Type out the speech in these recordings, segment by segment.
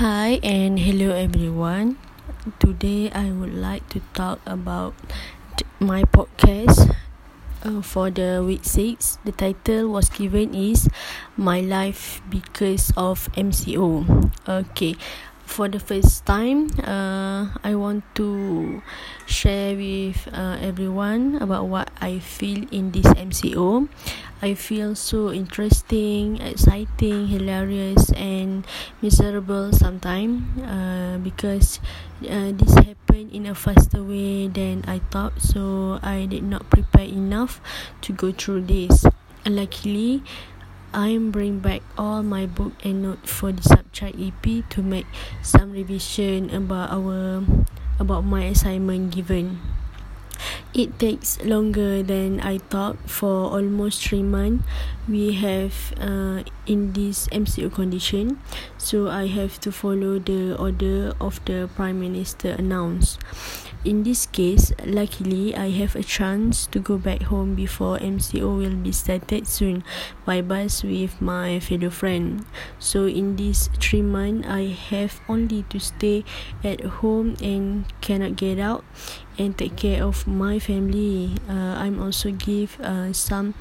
Hi and hello everyone. Today I would like to talk about my podcast uh, for the week 6. The title was given is My Life Because of MCO. Okay. For the first time, uh, I want to share with uh, everyone about what I feel in this MCO. I feel so interesting, exciting, hilarious, and miserable sometimes uh, because uh, this happened in a faster way than I thought. So I did not prepare enough to go through this. Luckily, I am bring back all my book and note for the subject EP to make some revision about our about my assignment given. It takes longer than I thought for almost three months. We have uh, in this MCO condition, so I have to follow the order of the Prime Minister announced. In this case, luckily, I have a chance to go back home before MCO will be started soon by bus with my fellow friend. So, in this three months, I have only to stay at home and cannot get out and take care of my family. Uh, I'm also give uh, some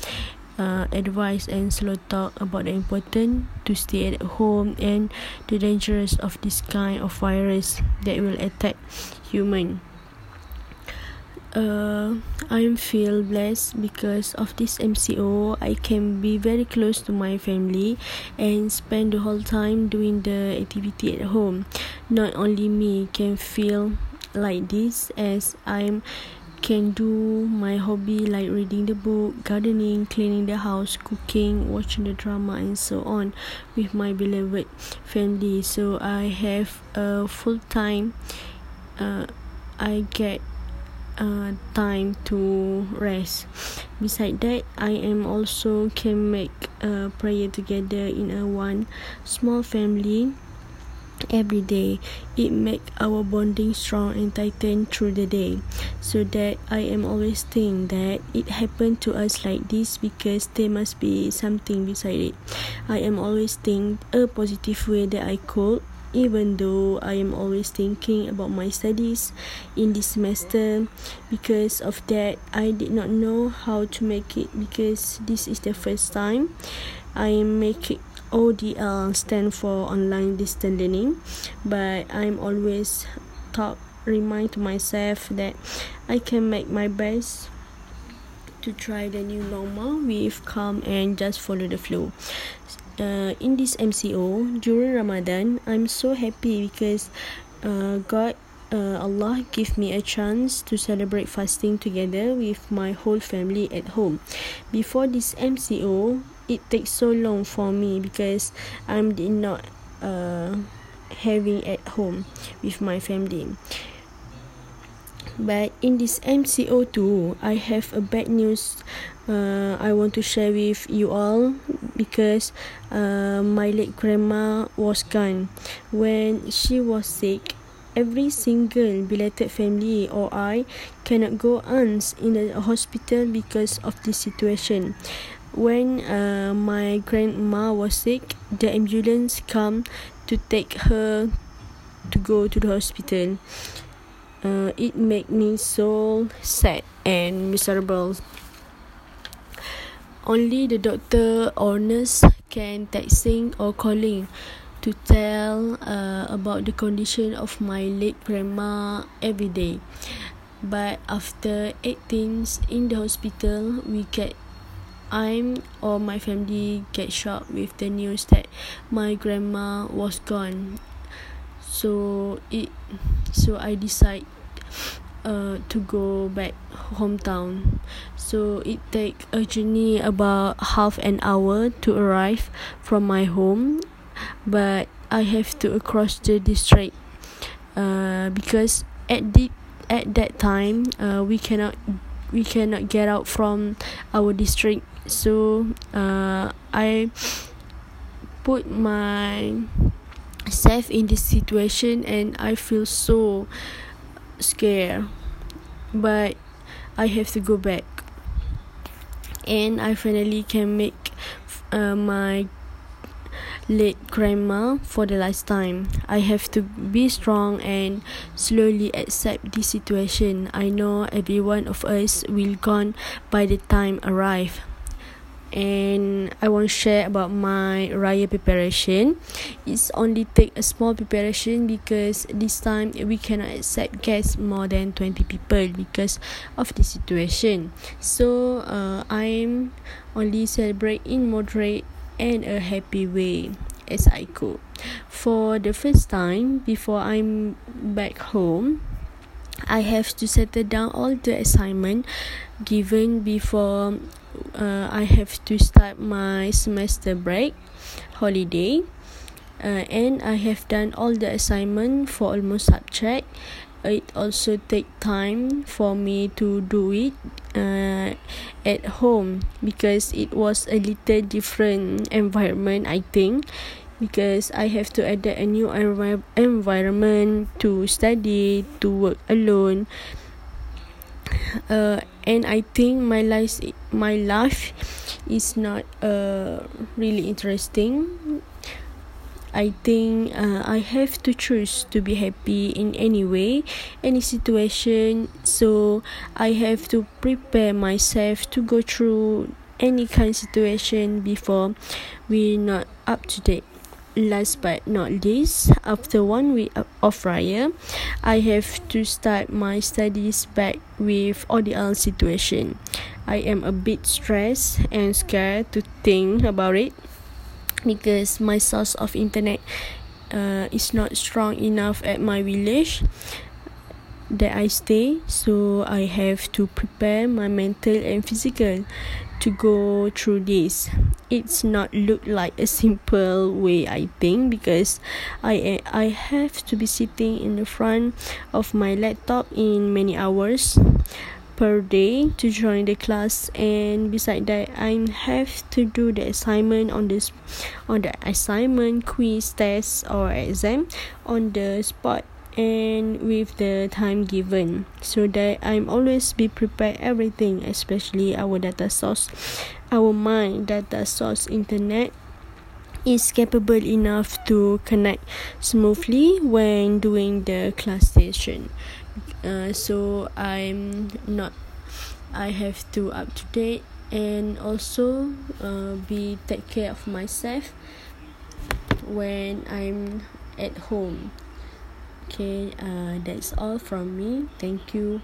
uh, advice and slow talk about the important to stay at home and the dangers of this kind of virus that will attack human uh, I feel blessed because of this MCO. I can be very close to my family and spend the whole time doing the activity at home. Not only me can feel like this as I'm can do my hobby like reading the book, gardening, cleaning the house, cooking, watching the drama and so on with my beloved family. So I have a full time uh, I get uh, time to rest. Beside that, I am also can make a prayer together in a one small family every day. It make our bonding strong and tighten through the day. So that I am always think that it happened to us like this because there must be something beside it. I am always think a positive way that I could even though I am always thinking about my studies in this semester because of that I did not know how to make it because this is the first time I am making ODL stand for online distance learning. But I'm always talk remind myself that I can make my best to try the new normal with calm and just follow the flow uh, in this MCO during Ramadan, I'm so happy because uh, God, uh, Allah, give me a chance to celebrate fasting together with my whole family at home. Before this MCO, it takes so long for me because I'm not uh, having at home with my family. But in this MCO2, I have a bad news uh, I want to share with you all because uh, my late grandma was gone. When she was sick, every single belated family or I cannot go on in the hospital because of this situation. When uh, my grandma was sick, the ambulance come to take her to go to the hospital uh, it made me so sad and miserable. Only the doctor or nurse can texting or calling to tell uh, about the condition of my late grandma every day. But after 18 in the hospital, we get I'm or my family get shocked with the news that my grandma was gone so it so I decide uh to go back hometown. So it take a journey about half an hour to arrive from my home but I have to across the district uh because at the at that time uh we cannot we cannot get out from our district. So uh I put my safe in this situation and I feel so scared but I have to go back and I finally can make uh, my late grandma for the last time. I have to be strong and slowly accept this situation. I know every one of us will gone by the time arrive and I want to share about my raya preparation. It's only take a small preparation because this time we cannot accept guests more than 20 people because of the situation. So uh, I'm only celebrate in moderate and a happy way as I could. For the first time before I'm back home, I have to settle down all the assignment given before uh, I have to start my semester break holiday uh, and I have done all the assignment for almost subject. It also take time for me to do it uh, at home because it was a little different environment I think because I have to adapt a new env- environment to study to work alone uh, and I think my life my life is not uh, really interesting I think uh, I have to choose to be happy in any way, any situation. So I have to prepare myself to go through any kind of situation before we not up to date last but not least, after one week of Raya, I have to start my studies back with other situation. I am a bit stressed and scared to think about it because my source of internet uh, is not strong enough at my village that I stay, so I have to prepare my mental and physical to go through this. It's not look like a simple way I think because I I have to be sitting in the front of my laptop in many hours per day to join the class. And beside that I have to do the assignment on this on the assignment quiz test or exam on the spot and with the time given so that I'm always be prepared everything especially our data source. Our mind data source internet is capable enough to connect smoothly when doing the class session. Uh, so I'm not I have to up to date and also uh, be take care of myself when I'm at home okay uh, that's all from me. Thank you